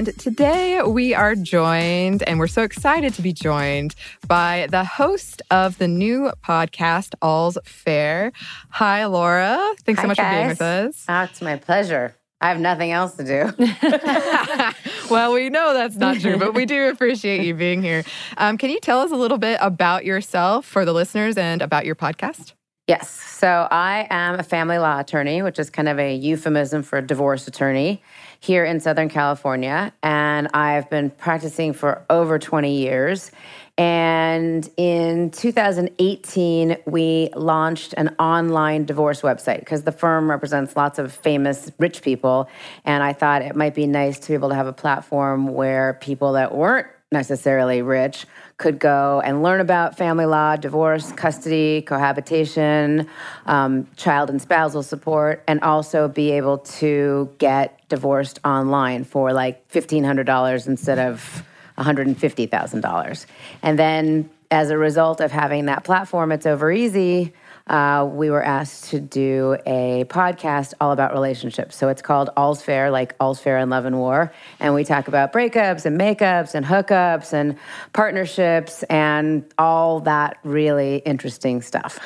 And today we are joined, and we're so excited to be joined by the host of the new podcast, All's Fair. Hi, Laura. Thanks so Hi, much for being with us. Oh, it's my pleasure. I have nothing else to do. well, we know that's not true, but we do appreciate you being here. Um, can you tell us a little bit about yourself for the listeners and about your podcast? yes. So I am a family law attorney, which is kind of a euphemism for a divorce attorney here in Southern California. And I've been practicing for over 20 years. And in 2018, we launched an online divorce website because the firm represents lots of famous rich people. And I thought it might be nice to be able to have a platform where people that weren't necessarily rich could go and learn about family law, divorce, custody, cohabitation, um, child and spousal support, and also be able to get divorced online for like $1,500 instead of $150,000. And then as a result of having that platform, it's over easy. Uh, we were asked to do a podcast all about relationships. So it's called All's Fair, like All's Fair in Love and War. And we talk about breakups and makeups and hookups and partnerships and all that really interesting stuff.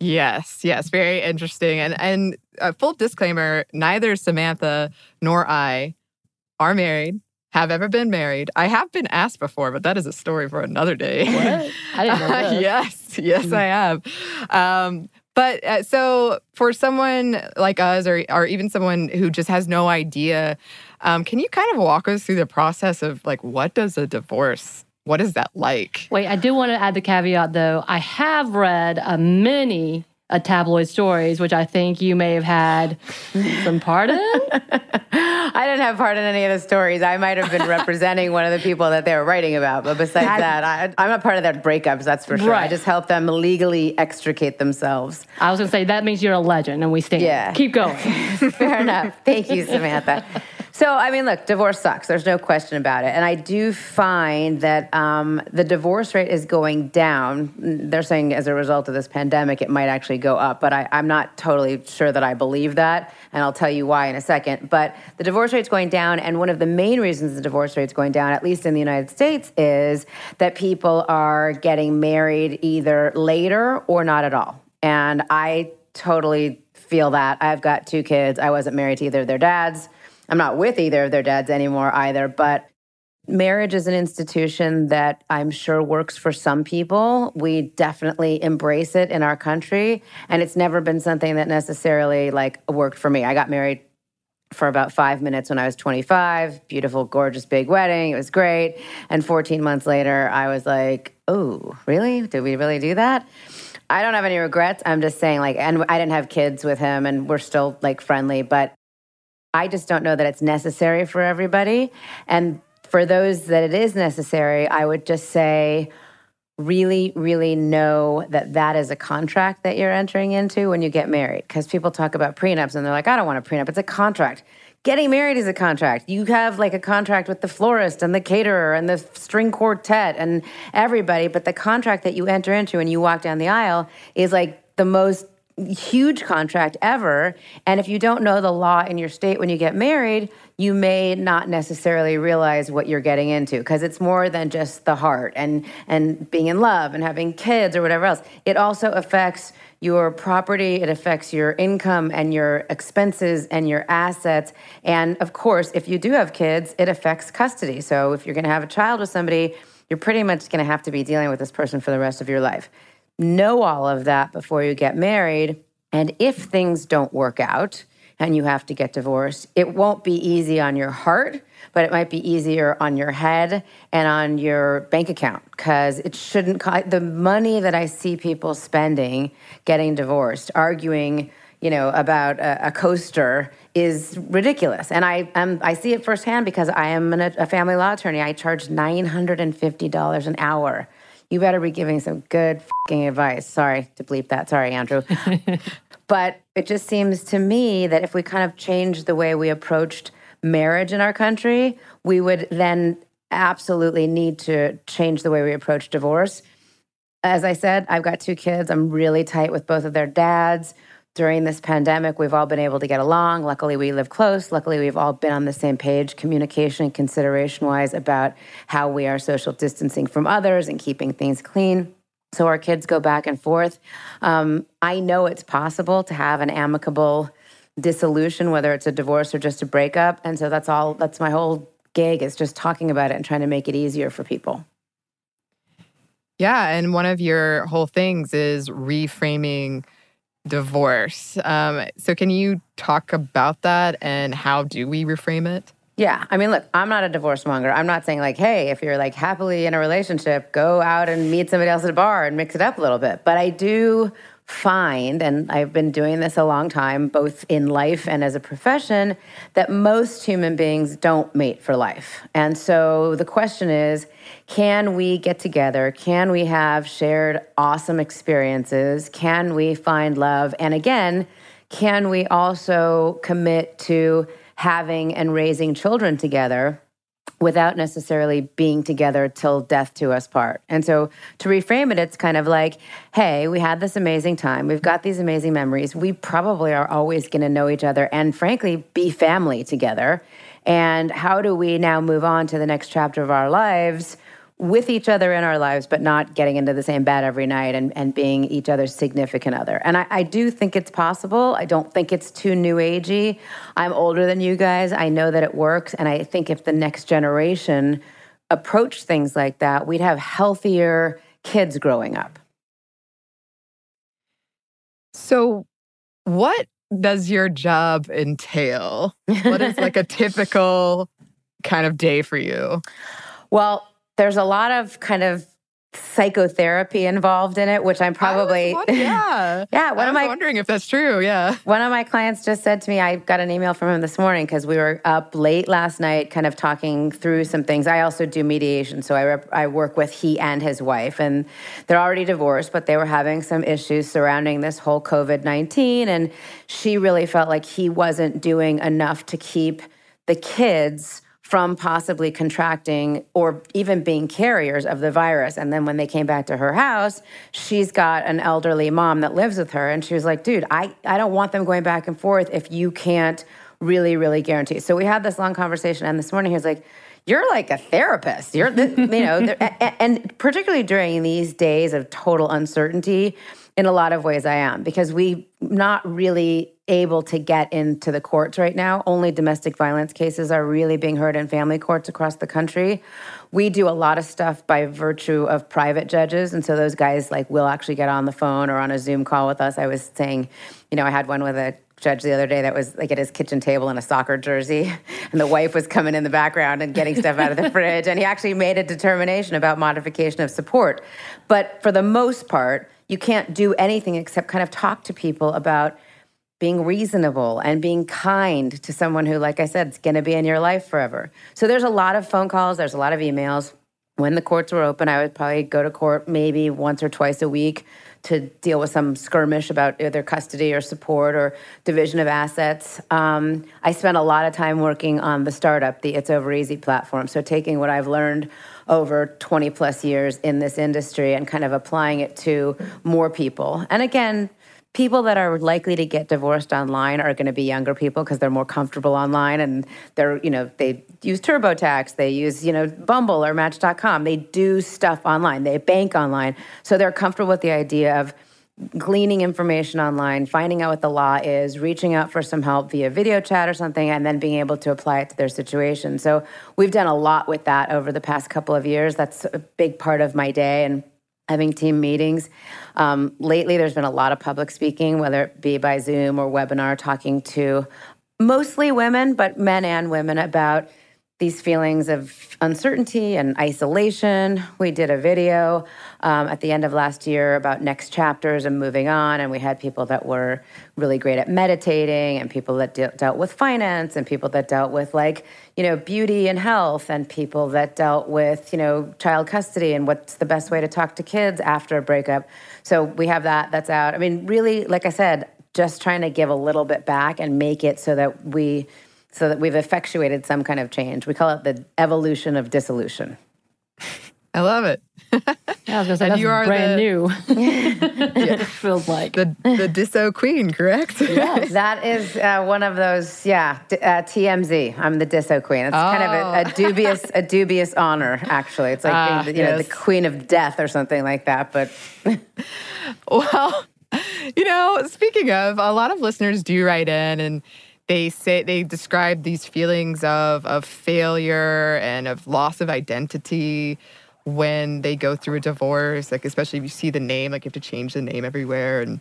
Yes, yes, very interesting. And and a full disclaimer: neither Samantha nor I are married. Have ever been married? I have been asked before, but that is a story for another day. What? I didn't know Uh, yes, yes, I have. Um, but uh, so for someone like us, or or even someone who just has no idea, um, can you kind of walk us through the process of like what does a divorce? What is that like? Wait, I do want to add the caveat though. I have read a many uh, tabloid stories, which I think you may have had some part in. I didn't have part in any of the stories. I might have been representing one of the people that they were writing about. But besides that, I, I'm not part of their breakups, that's for sure. I just help them legally extricate themselves. I was going to say that means you're a legend, and we stand. Yeah. Keep going. Fair enough. Thank you, Samantha. So, I mean, look, divorce sucks. There's no question about it. And I do find that um, the divorce rate is going down. They're saying as a result of this pandemic, it might actually go up, but I, I'm not totally sure that I believe that. And I'll tell you why in a second. But the divorce rate's going down. And one of the main reasons the divorce rate's going down, at least in the United States, is that people are getting married either later or not at all. And I totally feel that. I've got two kids. I wasn't married to either of their dads. I'm not with either of their dads anymore either, but marriage is an institution that I'm sure works for some people. We definitely embrace it in our country, and it's never been something that necessarily like worked for me. I got married for about five minutes when I was 25. Beautiful, gorgeous, big wedding. It was great. And 14 months later, I was like, oh, really? Did we really do that? I don't have any regrets. I'm just saying, like, and I didn't have kids with him, and we're still like friendly, but I just don't know that it's necessary for everybody. And for those that it is necessary, I would just say, really, really know that that is a contract that you're entering into when you get married. Because people talk about prenups and they're like, I don't want a prenup. It's a contract. Getting married is a contract. You have like a contract with the florist and the caterer and the string quartet and everybody. But the contract that you enter into when you walk down the aisle is like the most huge contract ever. And if you don't know the law in your state when you get married, you may not necessarily realize what you're getting into because it's more than just the heart and and being in love and having kids or whatever else. It also affects your property, it affects your income and your expenses and your assets. And of course, if you do have kids, it affects custody. So if you're going to have a child with somebody, you're pretty much going to have to be dealing with this person for the rest of your life. Know all of that before you get married. And if things don't work out and you have to get divorced, it won't be easy on your heart but it might be easier on your head and on your bank account because it shouldn't. The money that I see people spending getting divorced, arguing, you know, about a, a coaster is ridiculous. And I am I see it firsthand because I am an, a family law attorney. I charge nine hundred and fifty dollars an hour. You better be giving some good advice. Sorry to bleep that. Sorry, Andrew. but it just seems to me that if we kind of changed the way we approached marriage in our country, we would then absolutely need to change the way we approach divorce. As I said, I've got two kids. I'm really tight with both of their dads. During this pandemic, we've all been able to get along. Luckily, we live close. Luckily, we've all been on the same page, communication and consideration wise, about how we are social distancing from others and keeping things clean. So our kids go back and forth. Um, I know it's possible to have an amicable dissolution, whether it's a divorce or just a breakup. And so that's all, that's my whole gig is just talking about it and trying to make it easier for people. Yeah. And one of your whole things is reframing divorce. Um, so, can you talk about that and how do we reframe it? Yeah. I mean, look, I'm not a divorce monger. I'm not saying, like, hey, if you're like happily in a relationship, go out and meet somebody else at a bar and mix it up a little bit. But I do find, and I've been doing this a long time, both in life and as a profession, that most human beings don't mate for life. And so the question is can we get together? Can we have shared awesome experiences? Can we find love? And again, can we also commit to having and raising children together? Without necessarily being together till death to us part. And so to reframe it, it's kind of like, hey, we had this amazing time. We've got these amazing memories. We probably are always going to know each other and, frankly, be family together. And how do we now move on to the next chapter of our lives? With each other in our lives, but not getting into the same bed every night and, and being each other's significant other. And I, I do think it's possible. I don't think it's too new agey. I'm older than you guys. I know that it works. And I think if the next generation approached things like that, we'd have healthier kids growing up. So, what does your job entail? What is like a typical kind of day for you? Well, there's a lot of kind of psychotherapy involved in it, which I'm probably yeah yeah. One I of my wondering if that's true. Yeah, one of my clients just said to me, I got an email from him this morning because we were up late last night, kind of talking through some things. I also do mediation, so I rep- I work with he and his wife, and they're already divorced, but they were having some issues surrounding this whole COVID nineteen, and she really felt like he wasn't doing enough to keep the kids from possibly contracting or even being carriers of the virus. And then when they came back to her house, she's got an elderly mom that lives with her. And she was like, dude, I, I don't want them going back and forth if you can't really, really guarantee. So we had this long conversation. And this morning he was like, you're like a therapist. You're, the, you know, and particularly during these days of total uncertainty, in a lot of ways I am because we're not really able to get into the courts right now. Only domestic violence cases are really being heard in family courts across the country. We do a lot of stuff by virtue of private judges and so those guys like will actually get on the phone or on a Zoom call with us. I was saying, you know, I had one with a judge the other day that was like at his kitchen table in a soccer jersey and the wife was coming in the background and getting stuff out of the fridge and he actually made a determination about modification of support. But for the most part, you can't do anything except kind of talk to people about being reasonable and being kind to someone who, like I said, is going to be in your life forever. So there's a lot of phone calls, there's a lot of emails. When the courts were open, I would probably go to court maybe once or twice a week to deal with some skirmish about either custody or support or division of assets. Um, I spent a lot of time working on the startup, the It's Over Easy platform. So taking what I've learned over 20 plus years in this industry and kind of applying it to more people. And again, people that are likely to get divorced online are going to be younger people because they're more comfortable online and they're you know they use turbotax they use you know bumble or match.com they do stuff online. They bank online. So they're comfortable with the idea of gleaning information online finding out what the law is reaching out for some help via video chat or something and then being able to apply it to their situation. So we've done a lot with that over the past couple of years. That's a big part of my day and having team meetings. Um, lately, there's been a lot of public speaking, whether it be by Zoom or webinar, talking to mostly women, but men and women about these feelings of uncertainty and isolation. We did a video um, at the end of last year about next chapters and moving on, and we had people that were really great at meditating, and people that de- dealt with finance, and people that dealt with like you know beauty and health, and people that dealt with you know child custody and what's the best way to talk to kids after a breakup. So we have that. That's out. I mean, really, like I said, just trying to give a little bit back and make it so that we so that we've effectuated some kind of change. We call it the evolution of dissolution. I love it. Yeah, I was gonna say that's you are brand the- new. it feels like. The the disso queen, correct? yes. That is uh, one of those, yeah, d- uh, TMZ. I'm the disso queen. It's kind of a, a dubious, a dubious honor. Actually, it's like Ah, you know yes. the queen of death or something like that. But Well, you know, speaking of, a lot of listeners do write in and they say they describe these feelings of of failure and of loss of identity when they go through a divorce, like especially if you see the name, like you have to change the name everywhere. And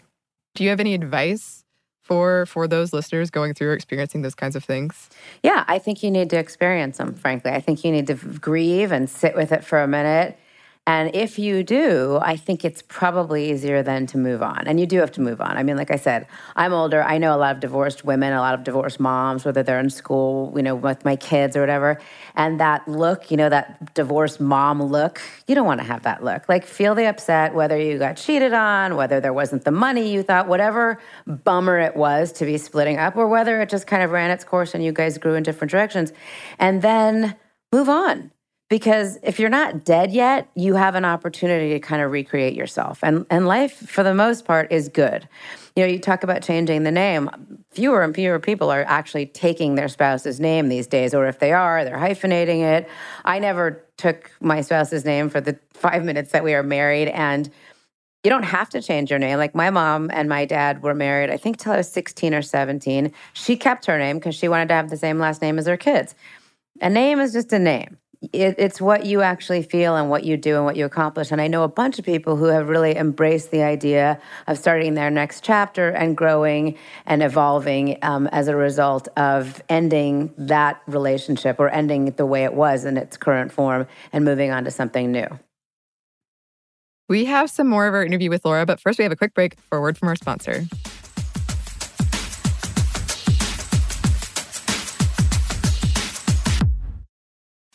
do you have any advice for for those listeners going through or experiencing those kinds of things? Yeah, I think you need to experience them, frankly. I think you need to grieve and sit with it for a minute. And if you do, I think it's probably easier then to move on. And you do have to move on. I mean, like I said, I'm older. I know a lot of divorced women, a lot of divorced moms, whether they're in school, you know, with my kids or whatever. And that look, you know, that divorced mom look, you don't want to have that look. Like, feel the upset, whether you got cheated on, whether there wasn't the money you thought, whatever bummer it was to be splitting up, or whether it just kind of ran its course and you guys grew in different directions. And then move on because if you're not dead yet you have an opportunity to kind of recreate yourself and and life for the most part is good you know you talk about changing the name fewer and fewer people are actually taking their spouse's name these days or if they are they're hyphenating it i never took my spouse's name for the 5 minutes that we are married and you don't have to change your name. Like my mom and my dad were married, I think, till I was 16 or 17. She kept her name because she wanted to have the same last name as her kids. A name is just a name. It, it's what you actually feel and what you do and what you accomplish. And I know a bunch of people who have really embraced the idea of starting their next chapter and growing and evolving um, as a result of ending that relationship or ending the way it was in its current form and moving on to something new. We have some more of our interview with Laura, but first we have a quick break for a word from our sponsor.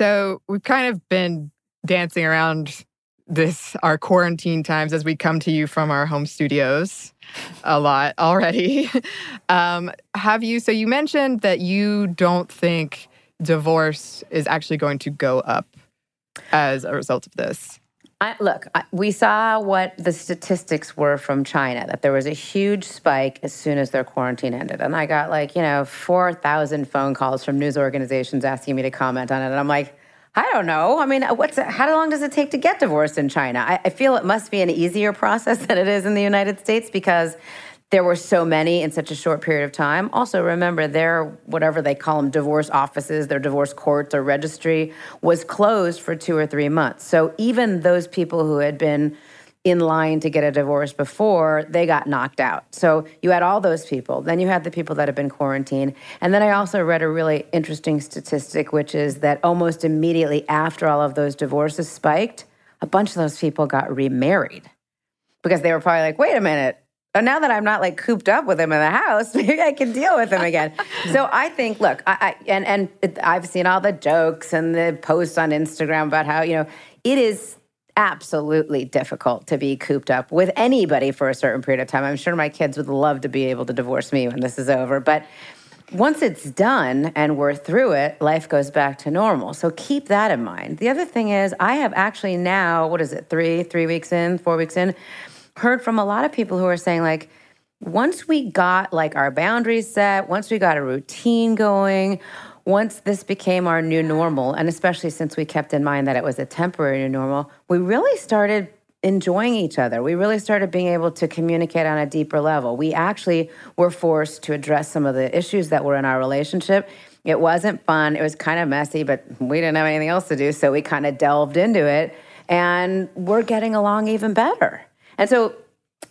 So we've kind of been dancing around this our quarantine times as we come to you from our home studios a lot already. um, have you? So you mentioned that you don't think divorce is actually going to go up as a result of this. I, look, I, we saw what the statistics were from China that there was a huge spike as soon as their quarantine ended. And I got like, you know, 4,000 phone calls from news organizations asking me to comment on it. And I'm like, I don't know. I mean, what's how long does it take to get divorced in China? I, I feel it must be an easier process than it is in the United States because there were so many in such a short period of time. Also, remember, their whatever they call them, divorce offices, their divorce courts or registry was closed for two or three months. So even those people who had been in line to get a divorce before, they got knocked out. So you had all those people. Then you had the people that have been quarantined. And then I also read a really interesting statistic, which is that almost immediately after all of those divorces spiked, a bunch of those people got remarried because they were probably like, wait a minute. Uh, now that I'm not like cooped up with him in the house, maybe I can deal with him again. so I think, look, I, I and and it, I've seen all the jokes and the posts on Instagram about how you know it is absolutely difficult to be cooped up with anybody for a certain period of time. I'm sure my kids would love to be able to divorce me when this is over, but once it's done and we're through it, life goes back to normal. So keep that in mind. The other thing is, I have actually now, what is it, three, three weeks in, four weeks in, heard from a lot of people who are saying, like, once we got like our boundaries set, once we got a routine going, once this became our new normal, and especially since we kept in mind that it was a temporary new normal, we really started enjoying each other. We really started being able to communicate on a deeper level. We actually were forced to address some of the issues that were in our relationship. It wasn't fun, it was kind of messy, but we didn't have anything else to do, so we kind of delved into it, and we're getting along even better. And so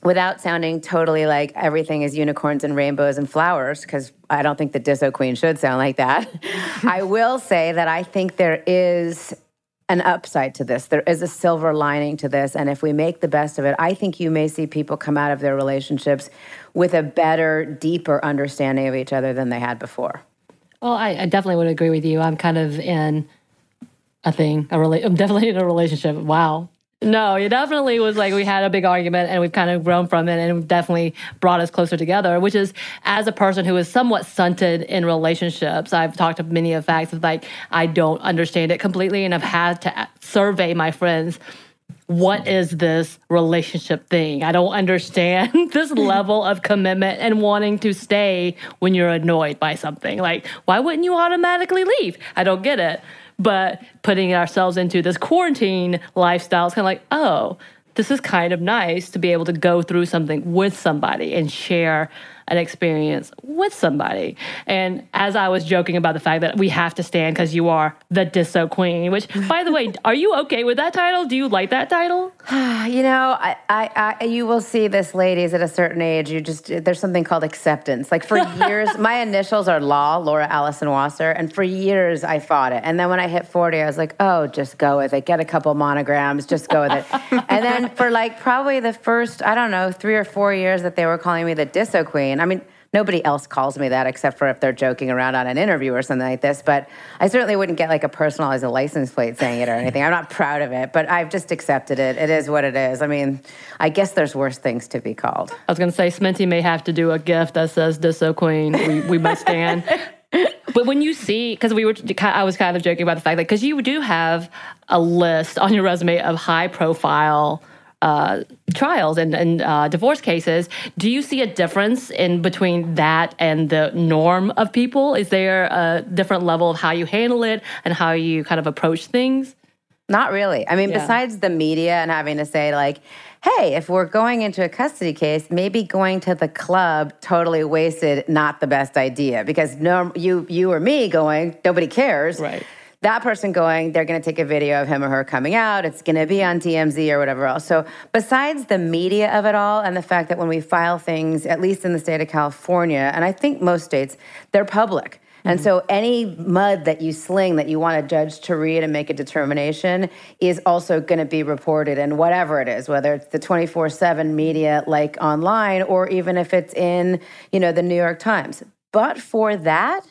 without sounding totally like everything is unicorns and rainbows and flowers, because I don't think the Disso Queen should sound like that, I will say that I think there is an upside to this. There is a silver lining to this. And if we make the best of it, I think you may see people come out of their relationships with a better, deeper understanding of each other than they had before. Well, I, I definitely would agree with you. I'm kind of in a thing, a rela- I'm definitely in a relationship. Wow. No, it definitely was like we had a big argument and we've kind of grown from it and definitely brought us closer together, which is as a person who is somewhat stunted in relationships, I've talked to many of facts of like I don't understand it completely and I've had to survey my friends what is this relationship thing? I don't understand this level of commitment and wanting to stay when you're annoyed by something. Like, why wouldn't you automatically leave? I don't get it. But putting ourselves into this quarantine lifestyle is kind of like, oh, this is kind of nice to be able to go through something with somebody and share an experience with somebody. And as I was joking about the fact that we have to stand because you are the Disso Queen, which, by the way, are you okay with that title? Do you like that title? you know, I, I, I, you will see this, ladies, at a certain age. You just there's something called acceptance. Like for years, my initials are Law, Laura Allison Wasser, and for years I fought it. And then when I hit 40, I was like, oh, just go with it. Get a couple monograms, just go with it. and then for like probably the first, I don't know, three or four years that they were calling me the Disso Queen. I mean, Nobody else calls me that except for if they're joking around on an interview or something like this. But I certainly wouldn't get like a personalized license plate saying it or anything. I'm not proud of it, but I've just accepted it. It is what it is. I mean, I guess there's worse things to be called. I was going to say, Sminty may have to do a gift that says "Disso Queen." We, we must stand. but when you see, because we were, I was kind of joking about the fact that because you do have a list on your resume of high profile uh, trials and, and uh, divorce cases. Do you see a difference in between that and the norm of people? Is there a different level of how you handle it and how you kind of approach things? Not really. I mean, yeah. besides the media and having to say, like, hey, if we're going into a custody case, maybe going to the club totally wasted, not the best idea because no, you, you or me going, nobody cares. Right that person going, they're going to take a video of him or her coming out. It's going to be on TMZ or whatever else. So, besides the media of it all and the fact that when we file things, at least in the state of California, and I think most states, they're public. And mm-hmm. so any mud that you sling that you want a judge to read and make a determination is also going to be reported in whatever it is, whether it's the 24/7 media like online or even if it's in, you know, the New York Times. But for that,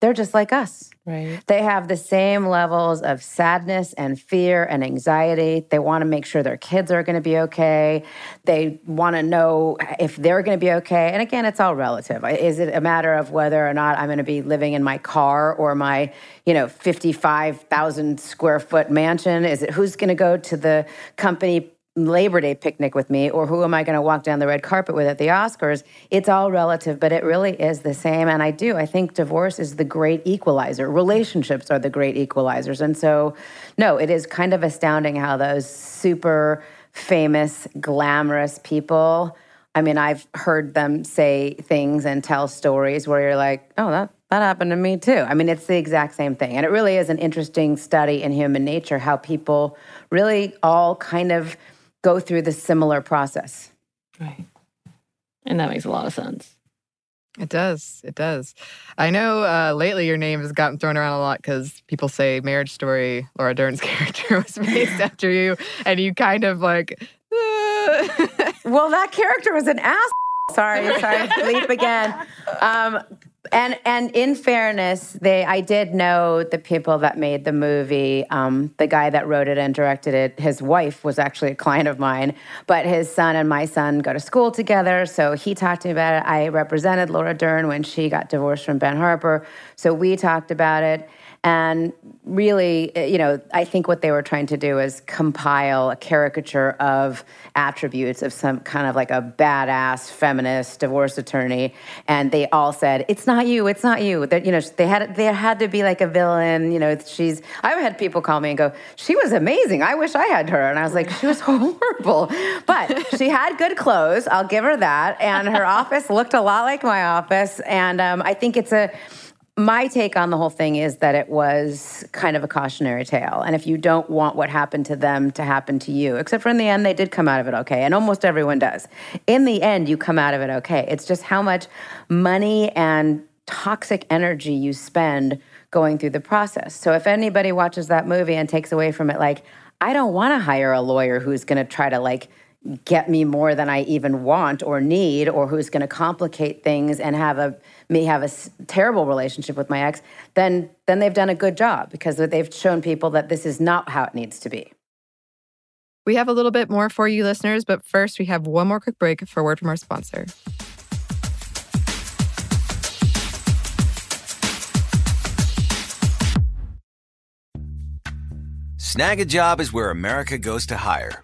they're just like us. Right. They have the same levels of sadness and fear and anxiety. They want to make sure their kids are going to be okay. They want to know if they're going to be okay. And again, it's all relative. Is it a matter of whether or not I'm going to be living in my car or my, you know, 55,000 square foot mansion? Is it who's going to go to the company Labor Day picnic with me or who am I going to walk down the red carpet with at the Oscars, it's all relative, but it really is the same. And I do. I think divorce is the great equalizer. Relationships are the great equalizers. And so, no, it is kind of astounding how those super famous, glamorous people. I mean, I've heard them say things and tell stories where you're like, oh, that, that happened to me too. I mean, it's the exact same thing. And it really is an interesting study in human nature how people really all kind of go through the similar process. Right. And that makes a lot of sense. It does. It does. I know uh, lately your name has gotten thrown around a lot because people say Marriage Story, Laura Dern's character was based after you, and you kind of like. well, that character was an ass. Sorry, sorry, leap again. Um, and and in fairness, they I did know the people that made the movie. Um, the guy that wrote it and directed it, his wife was actually a client of mine. But his son and my son go to school together, so he talked to me about it. I represented Laura Dern when she got divorced from Ben Harper, so we talked about it. And really, eh, you know, I think what they were trying to do is compile a caricature of attributes of some kind of like a badass feminist divorce attorney. And they all said, "It's not you. It's not you." That you know, they had they had to be like a villain. You know, she's. I've had people call me and go, "She was amazing. I wish I had her." And I was like, "She was horrible," but she had good clothes. I'll give her that. And her office looked a lot like my office. And um, I think it's a my take on the whole thing is that it was kind of a cautionary tale. And if you don't want what happened to them to happen to you, except for in the end, they did come out of it okay. And almost everyone does. In the end, you come out of it okay. It's just how much money and toxic energy you spend going through the process. So if anybody watches that movie and takes away from it, like, I don't want to hire a lawyer who's going to try to like get me more than I even want or need, or who's going to complicate things and have a me have a terrible relationship with my ex, then then they've done a good job because they've shown people that this is not how it needs to be. We have a little bit more for you listeners, but first we have one more quick break for a word from our sponsor. Snagajob is where America goes to hire,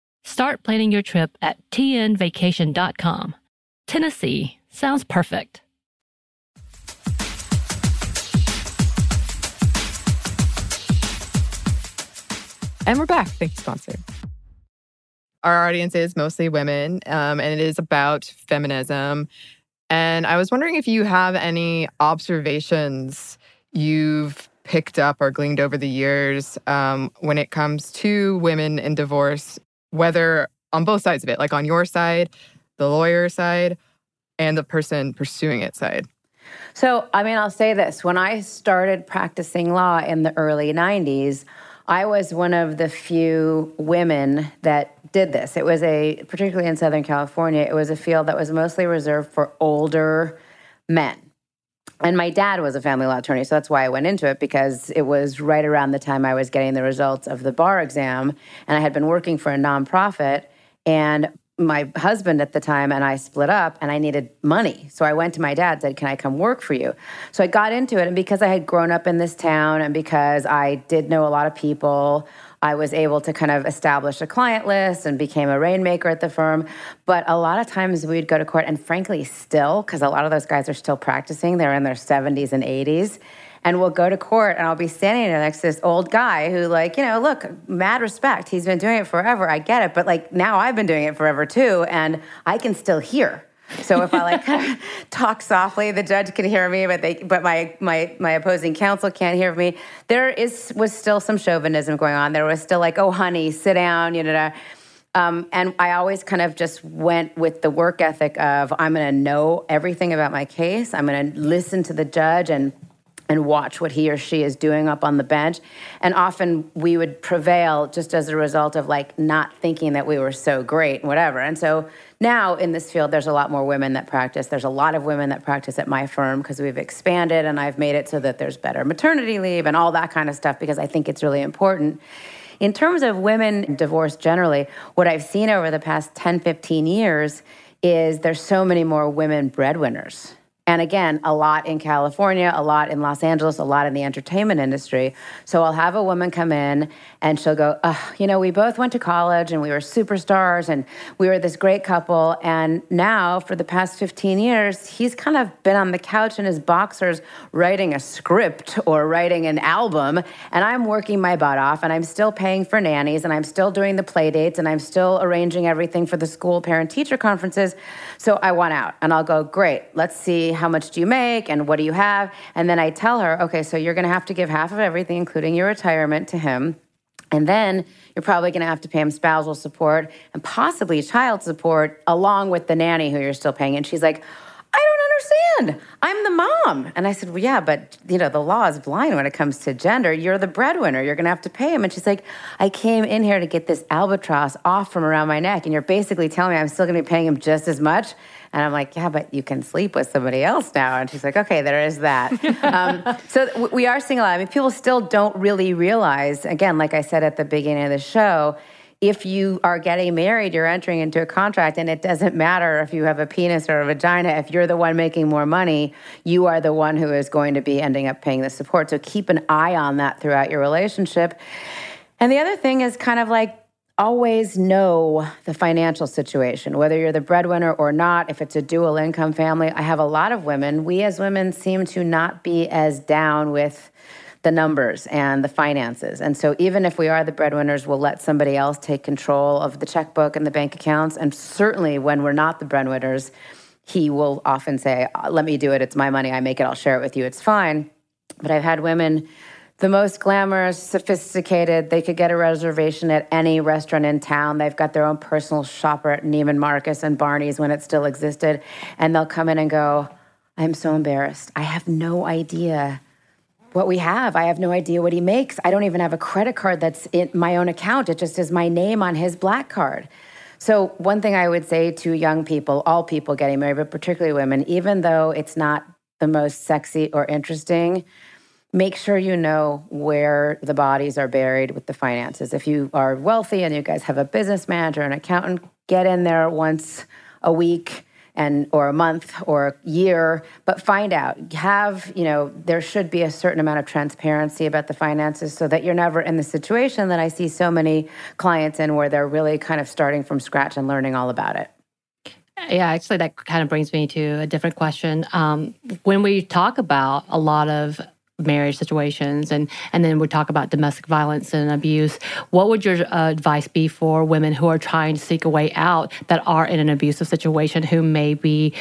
Start planning your trip at tnvacation.com. Tennessee sounds perfect. And we're back. Thank you, sponsor. Our audience is mostly women, um, and it is about feminism. And I was wondering if you have any observations you've picked up or gleaned over the years um, when it comes to women in divorce, whether on both sides of it, like on your side, the lawyer side, and the person pursuing it side. So, I mean, I'll say this when I started practicing law in the early 90s, I was one of the few women that did this. It was a, particularly in Southern California, it was a field that was mostly reserved for older men. And my dad was a family law attorney, so that's why I went into it because it was right around the time I was getting the results of the bar exam. And I had been working for a nonprofit. And my husband at the time and I split up and I needed money. So I went to my dad said, "Can I come work for you?" So I got into it and because I had grown up in this town and because I did know a lot of people, I was able to kind of establish a client list and became a rainmaker at the firm. But a lot of times we'd go to court and frankly still because a lot of those guys are still practicing, they're in their 70s and 80s and we'll go to court and I'll be standing next to this old guy who, like, you know, look, mad respect. He's been doing it forever. I get it. But like now I've been doing it forever too, and I can still hear. So if I like talk softly, the judge can hear me, but they but my my my opposing counsel can't hear me. There is was still some chauvinism going on. There was still like, oh honey, sit down, you know. Um, and I always kind of just went with the work ethic of I'm going to know everything about my case. I'm going to listen to the judge and and watch what he or she is doing up on the bench. And often we would prevail just as a result of like not thinking that we were so great and whatever. And so now in this field, there's a lot more women that practice. There's a lot of women that practice at my firm because we've expanded and I've made it so that there's better maternity leave and all that kind of stuff because I think it's really important. In terms of women divorce generally, what I've seen over the past 10, 15 years is there's so many more women breadwinners and again, a lot in California, a lot in Los Angeles, a lot in the entertainment industry. So I'll have a woman come in and she'll go, oh, you know, we both went to college and we were superstars and we were this great couple. And now, for the past 15 years, he's kind of been on the couch in his boxers writing a script or writing an album. And I'm working my butt off and I'm still paying for nannies and I'm still doing the play dates and I'm still arranging everything for the school parent teacher conferences. So I want out and I'll go, great, let's see how much do you make and what do you have? And then I tell her, okay, so you're going to have to give half of everything, including your retirement, to him. And then you're probably going to have to pay him spousal support and possibly child support along with the nanny who you're still paying. And she's like, I don't understand. I'm the mom. And I said, Well, yeah, but you know, the law is blind when it comes to gender. You're the breadwinner. You're gonna have to pay him. And she's like, I came in here to get this albatross off from around my neck, and you're basically telling me I'm still gonna be paying him just as much. And I'm like, yeah, but you can sleep with somebody else now. And she's like, okay, there is that. um, so we are seeing a lot. I mean, people still don't really realize, again, like I said at the beginning of the show, if you are getting married, you're entering into a contract, and it doesn't matter if you have a penis or a vagina. If you're the one making more money, you are the one who is going to be ending up paying the support. So keep an eye on that throughout your relationship. And the other thing is kind of like always know the financial situation, whether you're the breadwinner or not, if it's a dual income family. I have a lot of women. We as women seem to not be as down with the numbers and the finances. And so even if we are the breadwinners, we'll let somebody else take control of the checkbook and the bank accounts. And certainly when we're not the breadwinners, he will often say, Let me do it. It's my money. I make it. I'll share it with you. It's fine. But I've had women, the most glamorous, sophisticated, they could get a reservation at any restaurant in town. They've got their own personal shopper at Neiman Marcus and Barney's when it still existed. And they'll come in and go, I'm so embarrassed. I have no idea what we have. I have no idea what he makes. I don't even have a credit card that's in my own account. It just is my name on his black card. So, one thing I would say to young people, all people getting married, but particularly women, even though it's not the most sexy or interesting, make sure you know where the bodies are buried with the finances. If you are wealthy and you guys have a business manager, an accountant, get in there once a week and or a month or a year but find out have you know there should be a certain amount of transparency about the finances so that you're never in the situation that i see so many clients in where they're really kind of starting from scratch and learning all about it yeah, actually, that kind of brings me to a different question. Um, when we talk about a lot of marriage situations and and then we talk about domestic violence and abuse. What would your uh, advice be for women who are trying to seek a way out that are in an abusive situation who may be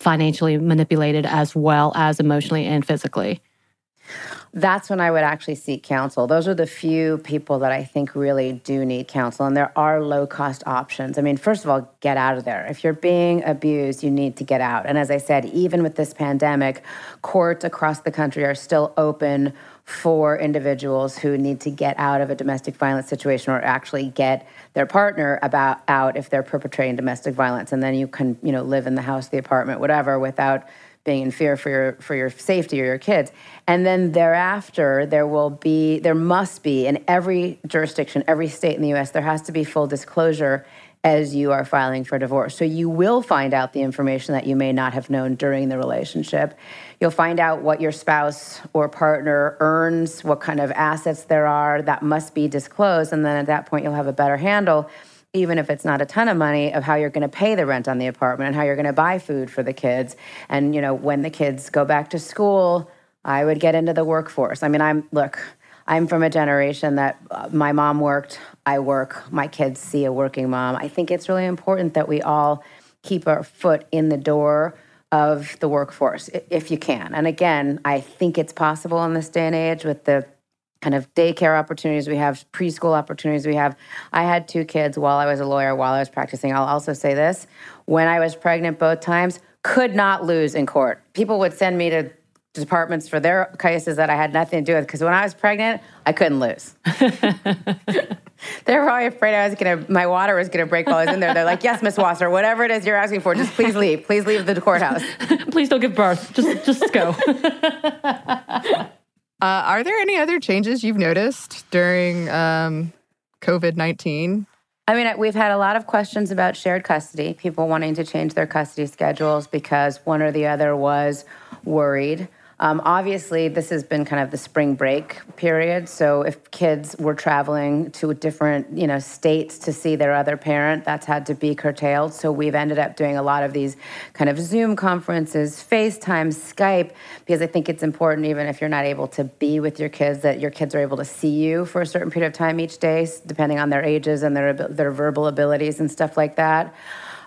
financially manipulated as well as emotionally and physically that's when I would actually seek counsel. Those are the few people that I think really do need counsel. And there are low cost options. I mean, first of all, get out of there. If you're being abused, you need to get out. And as I said, even with this pandemic, courts across the country are still open for individuals who need to get out of a domestic violence situation or actually get their partner about out if they're perpetrating domestic violence and then you can you know live in the house the apartment whatever without being in fear for your for your safety or your kids. And then thereafter, there will be there must be in every jurisdiction, every state in the U.S. There has to be full disclosure as you are filing for divorce. So you will find out the information that you may not have known during the relationship. You'll find out what your spouse or partner earns, what kind of assets there are that must be disclosed, and then at that point you'll have a better handle even if it's not a ton of money, of how you're going to pay the rent on the apartment and how you're going to buy food for the kids. And, you know, when the kids go back to school, I would get into the workforce. I mean, I'm, look, I'm from a generation that uh, my mom worked, I work, my kids see a working mom. I think it's really important that we all keep our foot in the door of the workforce if you can. And again, I think it's possible in this day and age with the kind of daycare opportunities we have, preschool opportunities we have. I had two kids while I was a lawyer, while I was practicing. I'll also say this when I was pregnant both times, could not lose in court. People would send me to departments for their cases that I had nothing to do with because when I was pregnant, I couldn't lose. They're probably afraid I was gonna, my water was gonna break while I was in there. They're like, "Yes, Miss Wasser, whatever it is you're asking for, just please leave. Please leave the courthouse. please don't give birth. Just, just go." Uh, are there any other changes you've noticed during um, COVID 19? I mean, we've had a lot of questions about shared custody, people wanting to change their custody schedules because one or the other was worried. Um, obviously, this has been kind of the spring break period. So if kids were traveling to different, you know, states to see their other parent, that's had to be curtailed. So we've ended up doing a lot of these kind of Zoom conferences, FaceTime, Skype, because I think it's important, even if you're not able to be with your kids, that your kids are able to see you for a certain period of time each day, depending on their ages and their their verbal abilities and stuff like that.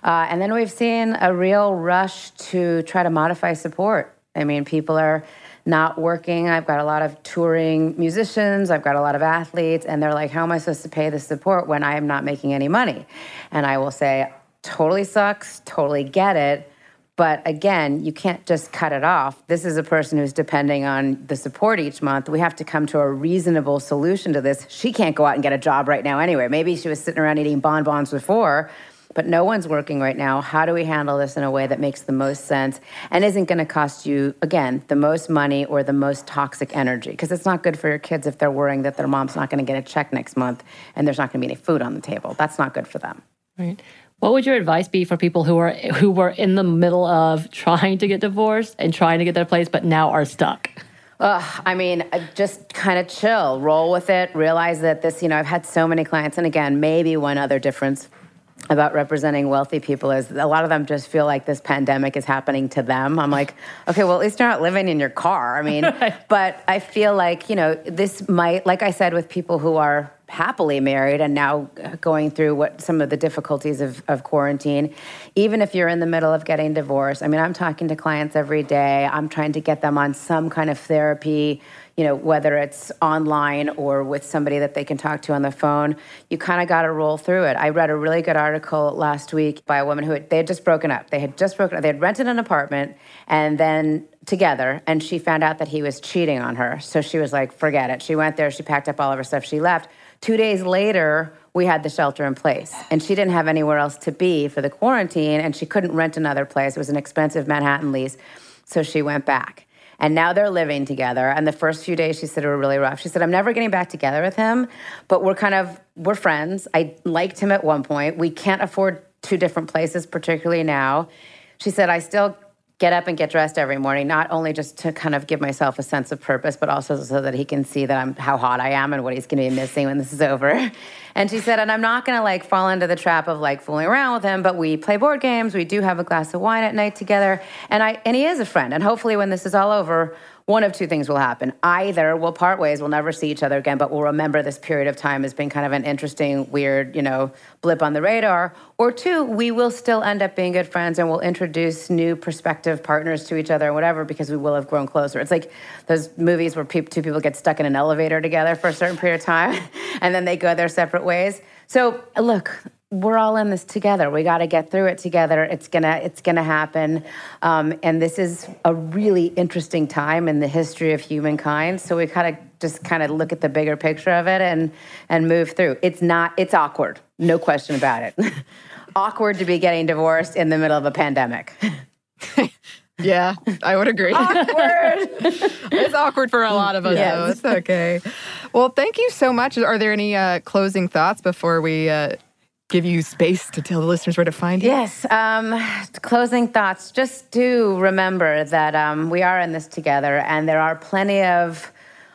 Uh, and then we've seen a real rush to try to modify support. I mean, people are not working. I've got a lot of touring musicians, I've got a lot of athletes, and they're like, How am I supposed to pay the support when I am not making any money? And I will say, Totally sucks, totally get it. But again, you can't just cut it off. This is a person who's depending on the support each month. We have to come to a reasonable solution to this. She can't go out and get a job right now anyway. Maybe she was sitting around eating bonbons before, but no one's working right now. How do we handle this in a way that makes the most sense and isn't going to cost you, again, the most money or the most toxic energy? Because it's not good for your kids if they're worrying that their mom's not going to get a check next month and there's not going to be any food on the table. That's not good for them. Right. What would your advice be for people who are who were in the middle of trying to get divorced and trying to get their place, but now are stuck? Ugh, I mean, just kind of chill, roll with it, realize that this, you know, I've had so many clients, and again, maybe one other difference about representing wealthy people is a lot of them just feel like this pandemic is happening to them. I'm like, okay, well, at least you're not living in your car. I mean, but I feel like, you know, this might, like I said, with people who are happily married and now uh, going through what some of the difficulties of, of quarantine, even if you're in the middle of getting divorced. I mean, I'm talking to clients every day. I'm trying to get them on some kind of therapy you know, whether it's online or with somebody that they can talk to on the phone, you kind of got to roll through it. I read a really good article last week by a woman who had, they had just broken up. They had just broken up. They had rented an apartment and then together, and she found out that he was cheating on her. So she was like, forget it. She went there, she packed up all of her stuff, she left. Two days later, we had the shelter in place, and she didn't have anywhere else to be for the quarantine, and she couldn't rent another place. It was an expensive Manhattan lease. So she went back. And now they're living together. And the first few days she said were really rough. She said, I'm never getting back together with him, but we're kind of, we're friends. I liked him at one point. We can't afford two different places, particularly now. She said, I still get up and get dressed every morning, not only just to kind of give myself a sense of purpose, but also so that he can see that I'm how hot I am and what he's going to be missing when this is over. And she said, and I'm not going to like fall into the trap of like fooling around with him, but we play board games, we do have a glass of wine at night together, and I and he is a friend. And hopefully, when this is all over, one of two things will happen. Either we'll part ways, we'll never see each other again, but we'll remember this period of time as being kind of an interesting, weird, you know, blip on the radar. Or two, we will still end up being good friends and we'll introduce new prospective partners to each other or whatever because we will have grown closer. It's like those movies where two people get stuck in an elevator together for a certain period of time and then they go their separate ways. So, look, we're all in this together. We got to get through it together. It's gonna it's gonna happen, um, and this is a really interesting time in the history of humankind. So we kind of just kind of look at the bigger picture of it and and move through. It's not it's awkward, no question about it. awkward to be getting divorced in the middle of a pandemic. yeah, I would agree. awkward. it's awkward for a lot of us, yes. though. It's okay. Well, thank you so much. Are there any uh, closing thoughts before we? Uh, give you space to tell the listeners where to find you? Yes. Um, closing thoughts. Just do remember that um, we are in this together, and there are plenty of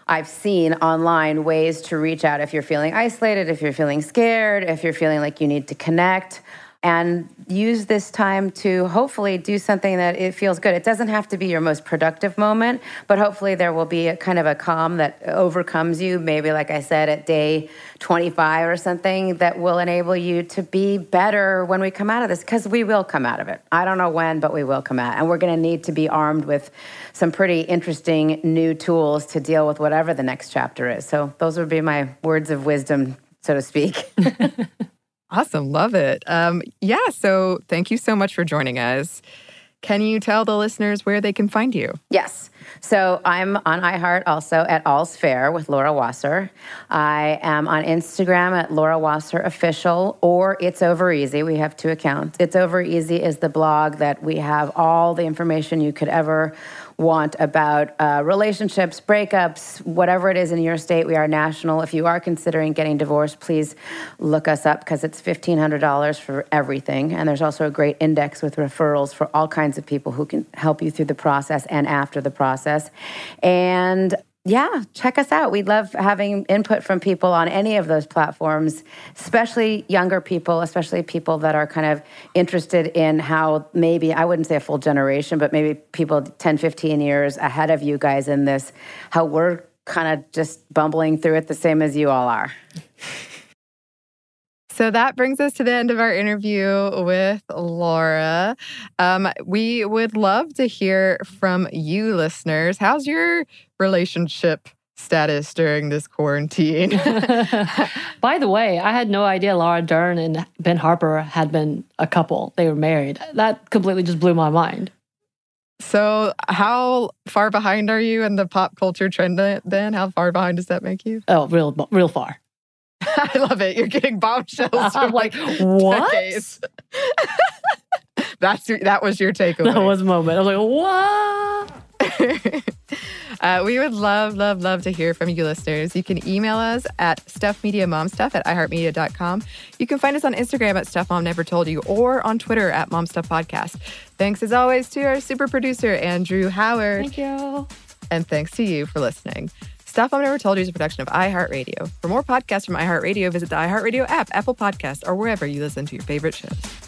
I've seen online ways to reach out if you're feeling isolated, if you're feeling scared, if you're feeling like you need to connect and use this time to hopefully do something that it feels good. It doesn't have to be your most productive moment, but hopefully there will be a kind of a calm that overcomes you, maybe like I said at day 25 or something that will enable you to be better when we come out of this because we will come out of it. I don't know when, but we will come out. And we're going to need to be armed with some pretty interesting new tools to deal with whatever the next chapter is. So those would be my words of wisdom, so to speak. Awesome. Love it. Um, yeah. So thank you so much for joining us. Can you tell the listeners where they can find you? Yes. So I'm on iHeart also at All's Fair with Laura Wasser. I am on Instagram at Laura Wasser Official or It's Over Easy. We have two accounts. It's Over Easy is the blog that we have all the information you could ever want about uh, relationships, breakups, whatever it is in your state. We are national. If you are considering getting divorced, please look us up because it's $1,500 for everything. And there's also a great index with referrals for all kinds of people who can help you through the process and after the process. And yeah, check us out. We love having input from people on any of those platforms, especially younger people, especially people that are kind of interested in how maybe, I wouldn't say a full generation, but maybe people 10, 15 years ahead of you guys in this, how we're kind of just bumbling through it the same as you all are. So that brings us to the end of our interview with Laura. Um, we would love to hear from you, listeners. How's your relationship status during this quarantine? By the way, I had no idea Laura Dern and Ben Harper had been a couple. They were married. That completely just blew my mind. So, how far behind are you in the pop culture trend then? How far behind does that make you? Oh, real, real far. I love it. You're getting bombshells. I'm like, what? That's that was your takeaway. That was a moment. I was like, what? uh, we would love, love, love to hear from you listeners. You can email us at stuffmediamomstuff at iheartmedia.com. You can find us on Instagram at Stuff Mom Never Told You or on Twitter at momstuffpodcast. Thanks as always to our super producer, Andrew Howard. Thank you. And thanks to you for listening. Stuff Mom Never Told You is a production of iHeartRadio. For more podcasts from iHeartRadio, visit the iHeartRadio app, Apple Podcasts, or wherever you listen to your favorite shows.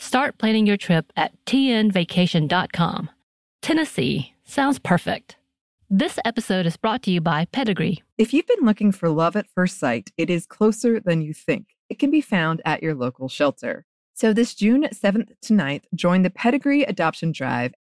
Start planning your trip at tnvacation.com. Tennessee sounds perfect. This episode is brought to you by Pedigree. If you've been looking for love at first sight, it is closer than you think. It can be found at your local shelter. So this June 7th to 9th, join the Pedigree Adoption Drive